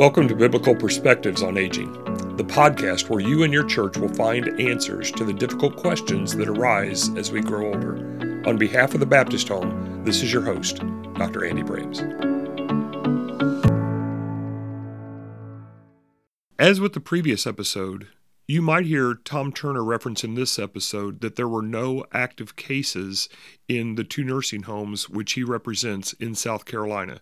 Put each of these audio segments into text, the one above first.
Welcome to Biblical Perspectives on Aging, the podcast where you and your church will find answers to the difficult questions that arise as we grow older. On behalf of the Baptist Home, this is your host, Dr. Andy Braams. As with the previous episode, you might hear Tom Turner reference in this episode that there were no active cases in the two nursing homes which he represents in South Carolina.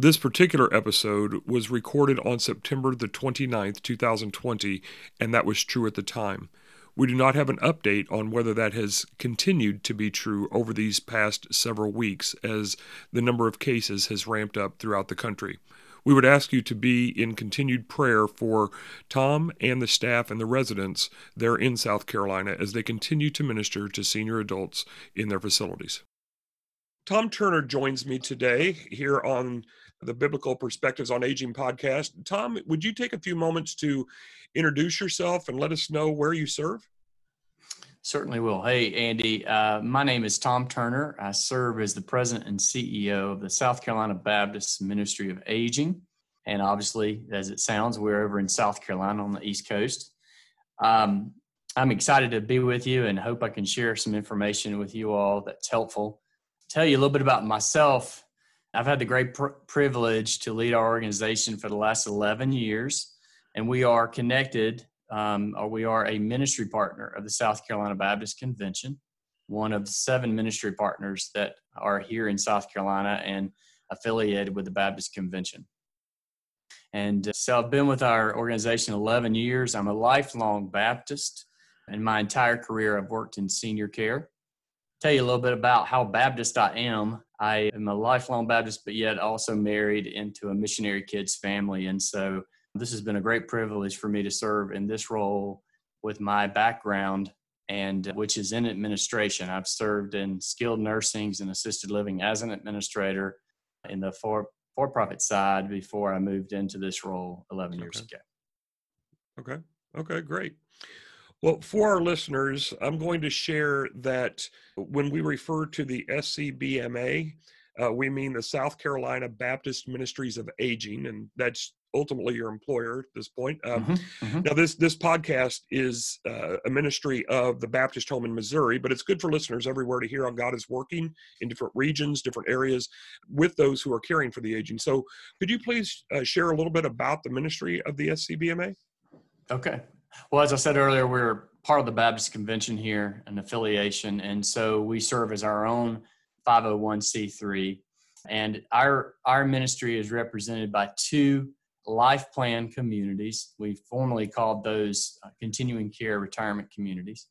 This particular episode was recorded on September the 29th, 2020, and that was true at the time. We do not have an update on whether that has continued to be true over these past several weeks as the number of cases has ramped up throughout the country. We would ask you to be in continued prayer for Tom and the staff and the residents there in South Carolina as they continue to minister to senior adults in their facilities. Tom Turner joins me today here on the Biblical Perspectives on Aging podcast. Tom, would you take a few moments to introduce yourself and let us know where you serve? Certainly will. Hey, Andy. Uh, my name is Tom Turner. I serve as the president and CEO of the South Carolina Baptist Ministry of Aging. And obviously, as it sounds, we're over in South Carolina on the East Coast. Um, I'm excited to be with you and hope I can share some information with you all that's helpful. Tell you a little bit about myself. I've had the great pr- privilege to lead our organization for the last 11 years, and we are connected, um, or we are a ministry partner of the South Carolina Baptist Convention, one of seven ministry partners that are here in South Carolina and affiliated with the Baptist Convention. And uh, so I've been with our organization 11 years. I'm a lifelong Baptist. In my entire career, I've worked in senior care tell you a little bit about how Baptist I am. I am a lifelong Baptist, but yet also married into a missionary kids family. And so this has been a great privilege for me to serve in this role with my background and which is in administration. I've served in skilled nursings and assisted living as an administrator in the for for profit side before I moved into this role 11 okay. years ago. Okay. Okay, great. Well, for our listeners, I'm going to share that when we refer to the SCBMA, uh, we mean the South Carolina Baptist Ministries of Aging, and that's ultimately your employer at this point. Um, mm-hmm, mm-hmm. Now, this this podcast is uh, a ministry of the Baptist Home in Missouri, but it's good for listeners everywhere to hear how God is working in different regions, different areas with those who are caring for the aging. So, could you please uh, share a little bit about the ministry of the SCBMA? Okay, well, as I said earlier, we're part of the Baptist Convention here, an affiliation, and so we serve as our own 501c3. And our our ministry is represented by two life plan communities. We formerly called those uh, continuing care retirement communities.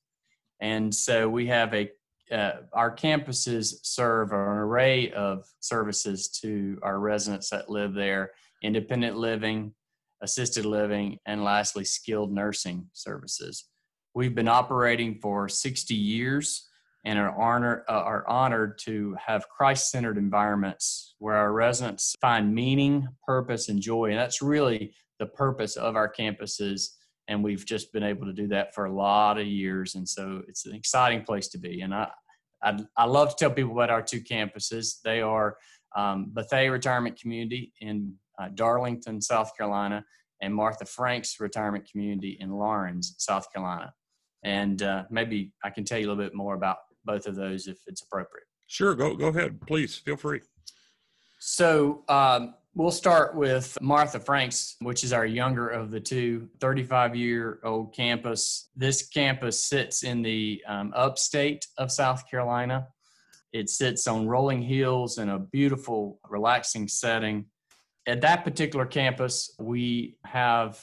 And so we have a uh, our campuses serve an array of services to our residents that live there independent living, assisted living, and lastly, skilled nursing services. We've been operating for 60 years and are, honor, uh, are honored to have Christ centered environments where our residents find meaning, purpose, and joy. And that's really the purpose of our campuses. And we've just been able to do that for a lot of years. And so it's an exciting place to be. And I, I, I love to tell people about our two campuses. They are um, Bethea Retirement Community in uh, Darlington, South Carolina, and Martha Franks retirement community in Laurens, South Carolina. And uh, maybe I can tell you a little bit more about both of those if it's appropriate. Sure, go go ahead, please. Feel free. So um, we'll start with Martha Franks, which is our younger of the two, 35 year old campus. This campus sits in the um, upstate of South Carolina. It sits on rolling hills in a beautiful, relaxing setting at that particular campus, we have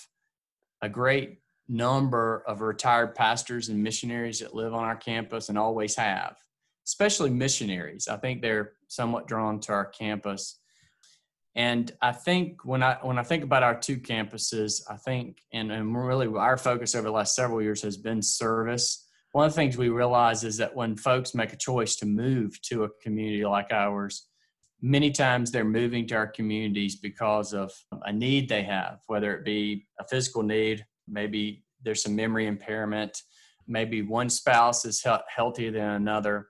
a great number of retired pastors and missionaries that live on our campus and always have, especially missionaries. I think they're somewhat drawn to our campus. And I think when I when I think about our two campuses, I think and, and really our focus over the last several years has been service. One of the things we realize is that when folks make a choice to move to a community like ours, many times they're moving to our communities because of a need they have, whether it be a physical need, maybe there's some memory impairment, maybe one spouse is he- healthier than another.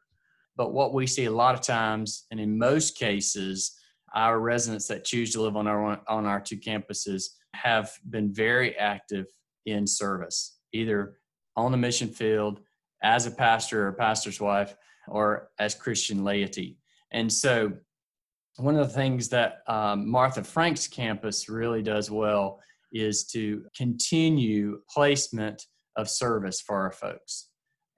But what we see a lot of times, and in most cases, our residents that choose to live on our on our two campuses have been very active in service, either on the mission field as a pastor or pastor's wife or as Christian laity. And so, one of the things that um, Martha Frank's campus really does well is to continue placement of service for our folks.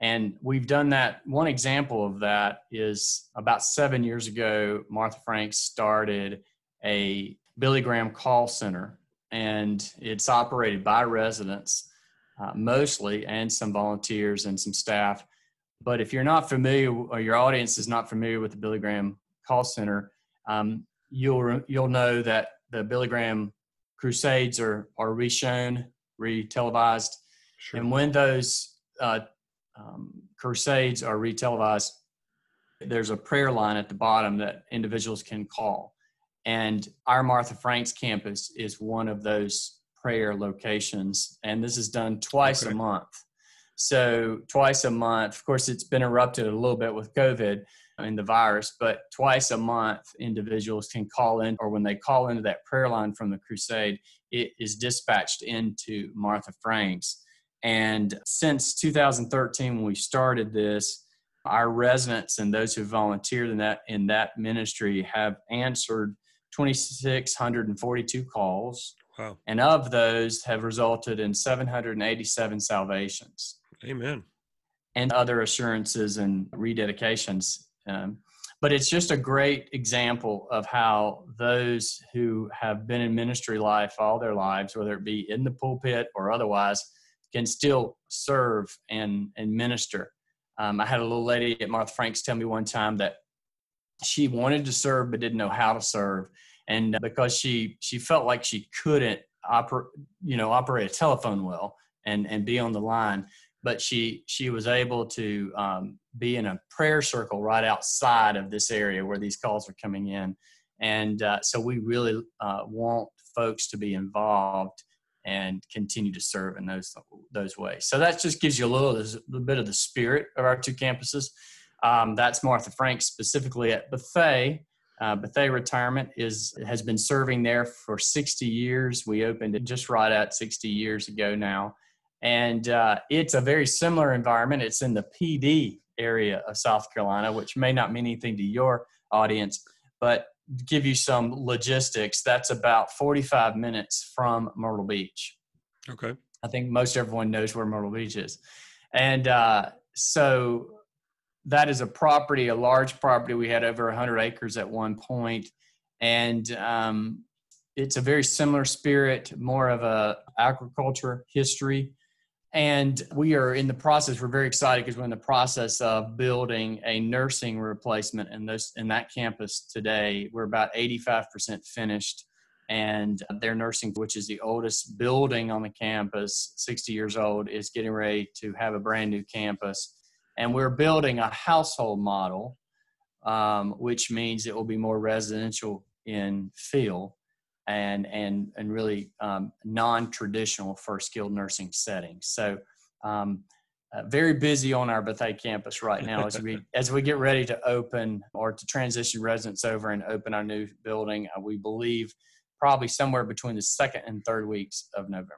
And we've done that. One example of that is about seven years ago, Martha Franks started a Billy Graham call center, and it's operated by residents uh, mostly, and some volunteers and some staff. But if you're not familiar, or your audience is not familiar with the Billy Graham call center, um, you'll you'll know that the Billy Graham crusades are are reshown, re-televised, sure. and when those uh, um, crusades are retelevised, there's a prayer line at the bottom that individuals can call. And our Martha Franks campus is one of those prayer locations. And this is done twice okay. a month. So, twice a month, of course, it's been erupted a little bit with COVID and the virus, but twice a month, individuals can call in, or when they call into that prayer line from the crusade, it is dispatched into Martha Franks and since 2013, when we started this, our residents and those who volunteered in that in that ministry have answered 2,642 calls. Wow. And of those have resulted in 787 salvations. Amen. And other assurances and rededications. Um, but it's just a great example of how those who have been in ministry life all their lives, whether it be in the pulpit or otherwise, can still serve and and minister. Um, I had a little lady at Martha Franks tell me one time that she wanted to serve but didn't know how to serve, and because she she felt like she couldn't operate you know operate a telephone well and and be on the line, but she she was able to um, be in a prayer circle right outside of this area where these calls are coming in, and uh, so we really uh, want folks to be involved and continue to serve in those those ways. So that just gives you a little, a little bit of the spirit of our two campuses. Um, that's Martha Frank specifically at Bethea. Uh, Bethea Retirement is has been serving there for 60 years. We opened it just right at 60 years ago now, and uh, it's a very similar environment. It's in the Pee Dee area of South Carolina, which may not mean anything to your audience, but give you some logistics, that's about 45 minutes from Myrtle Beach. Okay. I think most everyone knows where Myrtle Beach is. And uh, so that is a property, a large property. We had over 100 acres at one point, and um, it's a very similar spirit, more of a agriculture history and we are in the process we're very excited because we're in the process of building a nursing replacement in this in that campus today. We're about 85% finished and their nursing which is the oldest building on the campus 60 years old is getting ready to have a brand new campus. And we're building a household model um, which means it will be more residential in feel and and and really um, non-traditional for skilled nursing settings. So um, uh, very busy on our Bethea campus right now as we as we get ready to open or to transition residents over and open our new building. Uh, we believe probably somewhere between the second and third weeks of November.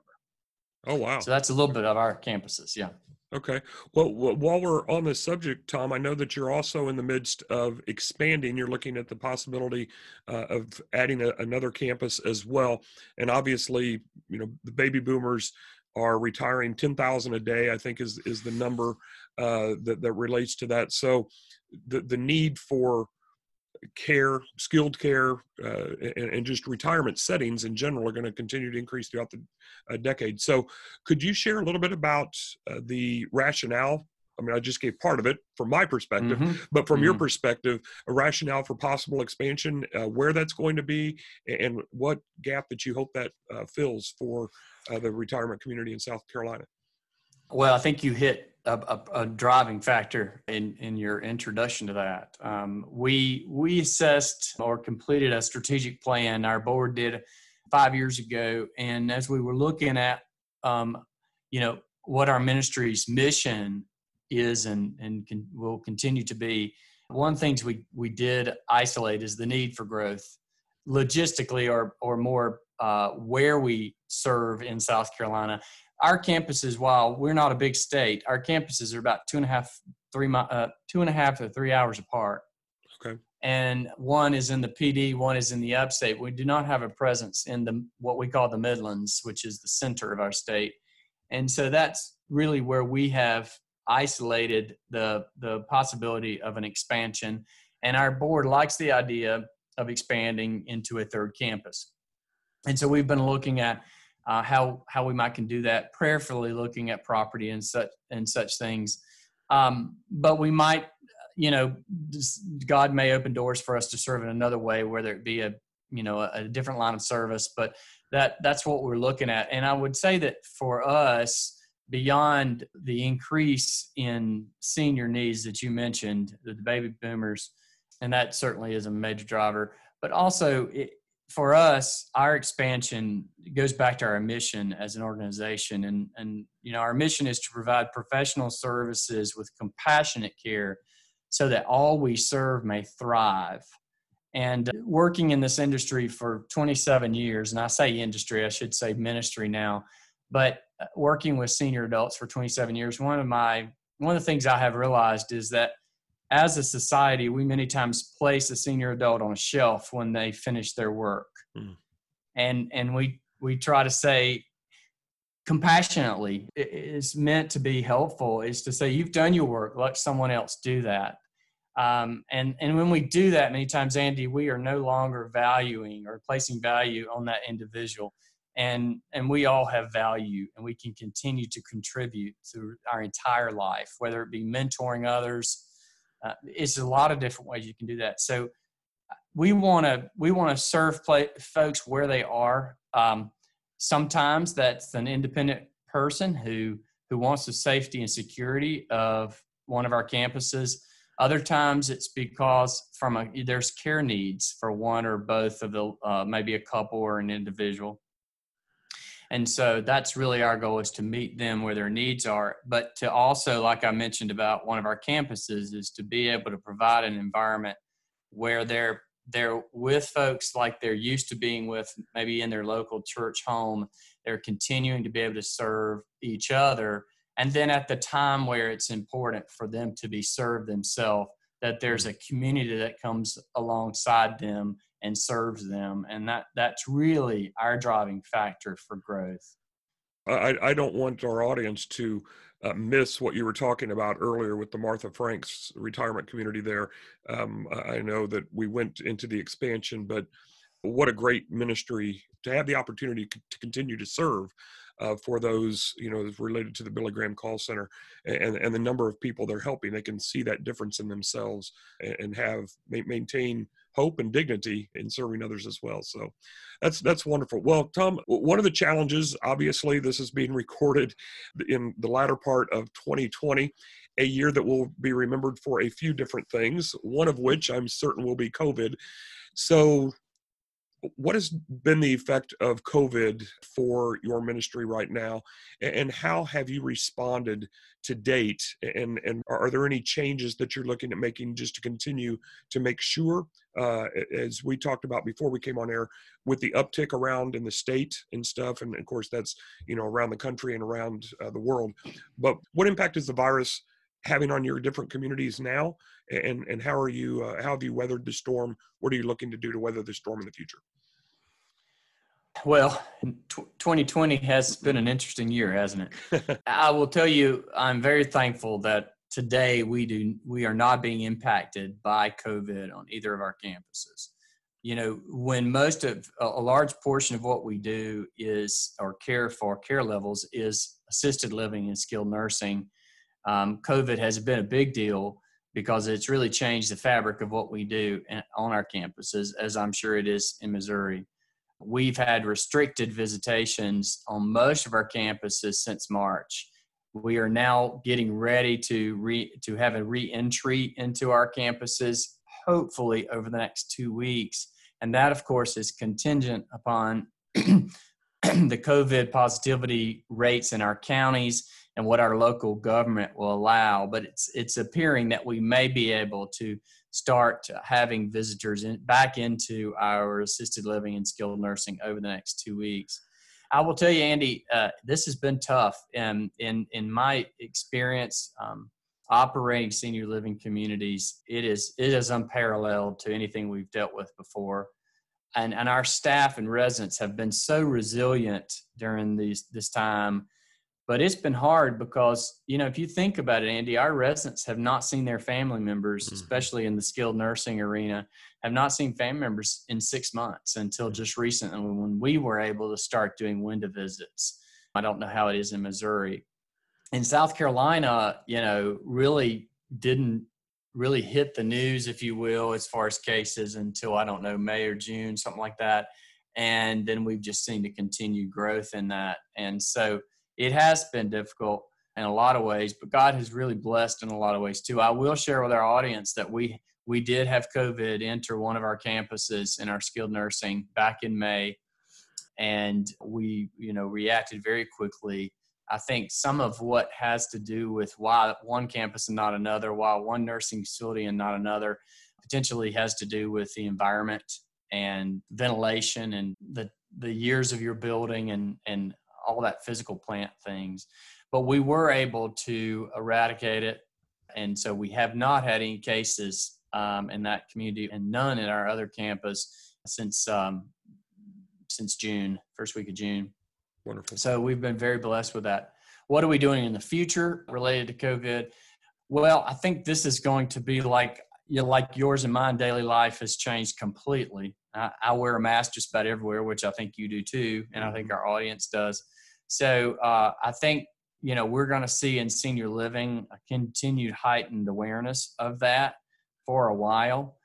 Oh wow! So that's a little bit of our campuses. Yeah. Okay. Well, while we're on this subject, Tom, I know that you're also in the midst of expanding. You're looking at the possibility uh, of adding a, another campus as well. And obviously, you know, the baby boomers are retiring 10,000 a day, I think is, is the number uh, that, that relates to that. So the, the need for care, skilled care, uh, and, and, just retirement settings in general are going to continue to increase throughout the uh, decade. So, could you share a little bit about uh, the rationale? I mean, I just gave part of it from my perspective, mm-hmm. but from mm-hmm. your perspective, a rationale for possible expansion, uh, where that's going to be, and what gap that you hope that uh, fills for uh, the retirement community in South Carolina. Well, I think you hit a, a, a, driving factor in, in your introduction to that. Um, we we assessed or completed a strategic plan. Our board did five years ago, and as we were looking at, um, you know, what our ministry's mission is and and can, will continue to be, one of the things we we did isolate is the need for growth. logistically or or more uh, where we serve in South Carolina. Our campuses, while we're not a big state, our campuses are about two and a half, three, uh, two and a half to three hours apart. Okay. And one is in the Pee Dee, one is in the upstate. We do not have a presence in the what we call the Midlands, which is the center of our state. And so that's really where we have isolated the the possibility of an expansion. And our board likes the idea of expanding into a third campus. And so we've been looking at uh, how how we might can do that, prayerfully looking at property and such and such things. Um, but we might, you know, God may open doors for us to serve in another way, whether it be a you know a, a different line of service. But that that's what we're looking at. And I would say that for us, beyond the increase in senior needs that you mentioned, the baby boomers, and that certainly is a major driver. But also, it, for us, our expansion goes back to our mission as an organization, and and you know our mission is to provide professional services with compassionate care, so that all we serve may thrive. And working in this industry for 27 years, and I say industry, I should say ministry now, but uh, working with senior adults for 27 years, one of my one of the things I have realized is that as a society, we many times place a senior adult on a shelf when they finish their work, mm. and and we we try to say compassionately it's meant to be helpful is to say you've done your work let someone else do that. Um, and and when we do that many times andy we are no longer valuing or placing value on that individual. And and we all have value and we can continue to contribute through our entire life whether it be mentoring others uh, it's a lot of different ways you can do that. So we want to we want to serve play, folks where they are. Um, sometimes that's an independent person who who wants the safety and security of one of our campuses. Other times it's because from a there's care needs for one or both of the uh, maybe a couple or an individual and so that's really our goal is to meet them where their needs are, but to also, like I mentioned about one of our campuses, is to be able to provide an environment where they're they're with folks like they're used to being with maybe in their local church home. They're continuing to be able to serve each other. And then at the time where it's important for them to be served themselves that there's hmm. a community that comes alongside them and serves them and that that's really our driving factor for growth. I i don't want our audience to uh, miss what you were talking about earlier with the martha franks retirement community there. Um, i know that we went into the expansion but what a great ministry to have the opportunity to continue to serve uh, for those you know related to the Billy Graham call center and and the number of people they're helping. They can see that difference in themselves and, have maintain hope and dignity in serving others as well. So that's that's wonderful. Well tom one of the challenges obviously this is being recorded in the latter part of 2020 a year that will be remembered for a few different things one of which i'm certain will be covid. So what has been the effect of COVID for your ministry right now, and how have you responded to date? And and are there any changes that you're looking at making just to continue to make sure, uh, as we talked about before we came on air, with the uptick around in the state and stuff, and of course that's you know around the country and around uh, the world. But what impact is the virus? Having on your different communities now and and how are you uh, how have you weathered the storm? What are you looking to do to weather the storm in the future? Well 2020 has been an interesting year hasn't it? I will tell you i'm very thankful that today we do we are not being impacted by covid on either of our campuses. You know when most of a large portion of what we do is or care for care levels is assisted living and skilled nursing um, COVID has been a big deal because it's really changed the fabric of what we do on our campuses, as I'm sure it is in Missouri. We've had restricted visitations on most of our campuses since March. We are now getting ready to re, to have a re-entry into our campuses, hopefully over the next two weeks, and that, of course, is contingent upon the COVID positivity rates in our counties and what our local government will allow. But it's it's appearing that we may be able to start having visitors in, back into our assisted living and skilled nursing over the next two weeks. I will tell you, Andy, uh, this has been tough. And in, in my experience, um, operating senior living communities, it is, it is unparalleled to anything we've dealt with before. And, and our staff and residents have been so resilient during these, this time but it's been hard because you know if you think about it andy our residents have not seen their family members mm-hmm. especially in the skilled nursing arena have not seen family members in six months until mm-hmm. just recently when we were able to start doing window visits i don't know how it is in missouri in south carolina you know really didn't really hit the news if you will as far as cases until i don't know may or june something like that and then we've just seen the continued growth in that and so it has been difficult in a lot of ways, but God has really blessed in a lot of ways too. I will share with our audience that we we did have COVID enter one of our campuses in our skilled nursing back in May, and we you know reacted very quickly. I think some of what has to do with why one campus and not another, why one nursing facility and not another, potentially has to do with the environment and ventilation and the the years of your building and and all that physical plant things. But we were able to eradicate it. And so we have not had any cases um, in that community and none in our other campus since um, since June, first week of June. Wonderful. So we've been very blessed with that. What are we doing in the future related to COVID? Well, I think this is going to be like you know, like yours and mine daily life has changed completely. I, I, wear a mask just about everywhere, which I think you do too, and I think mm-hmm. our audience does. So uh, I think you know we're going to see in senior living a continued heightened awareness of that for a while.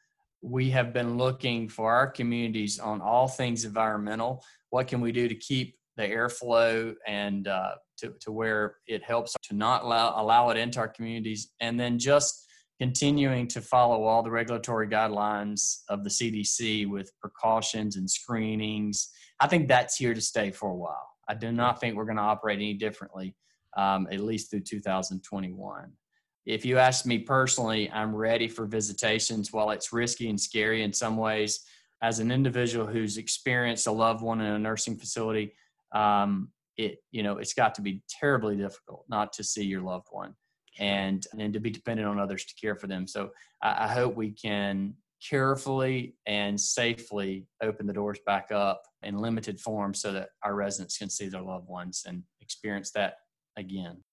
We have been looking for our communities on all things environmental. What can we do to keep the airflow and uh, to, to where it helps to not allow, allow it into our communities, and then just continuing to follow all the regulatory guidelines of the CDC with precautions and screenings. I think that's here to stay for a while. I do not think we're going to operate any differently, um, at least through 2021. If you ask me personally, I'm ready for visitations. While it's risky and scary in some ways, as an individual who's experienced a loved one in a nursing facility, um, it you know it's got to be terribly difficult not to see your loved one and and to be dependent on others to care for them. So I, I hope we can carefully and safely open the doors back up in limited form so that our residents can see their loved ones and experience that again.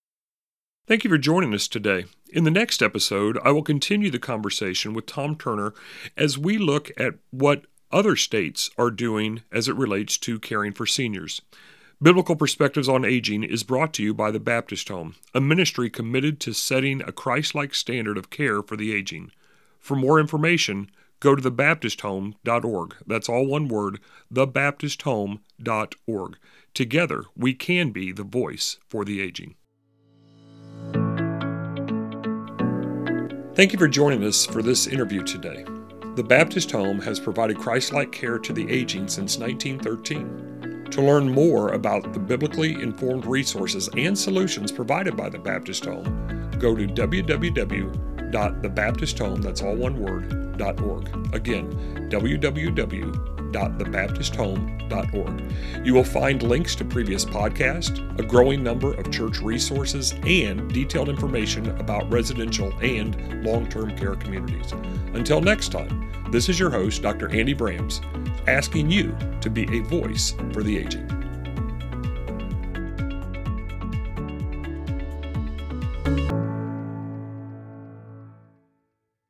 Thank you for joining us today. In the next episode, I will continue the conversation with Tom Turner as we look at what other states are doing as it relates to caring for seniors. Biblical Perspectives on Aging is brought to you by the Baptist Home, a ministry committed to setting a Christ like standard of care for the aging. For more information, go to thebaptisthome.org. That's all one word, thebaptisthome.org. Together, we can be the voice for the aging. Thank you for joining us for this interview today. The Baptist Home has provided Christ like care to the aging since 1913. To learn more about the biblically informed resources and solutions provided by the Baptist Home, go to www.thebaptisthome, that's all one word, www.thebaptisthome.org. Again, www.thebaptisthome.org. You will find links to previous podcasts, a growing number of church resources, and detailed information about residential and long term care communities. Until next time, this is your host, Dr. Andy Braams, asking you to be a voice for the aging.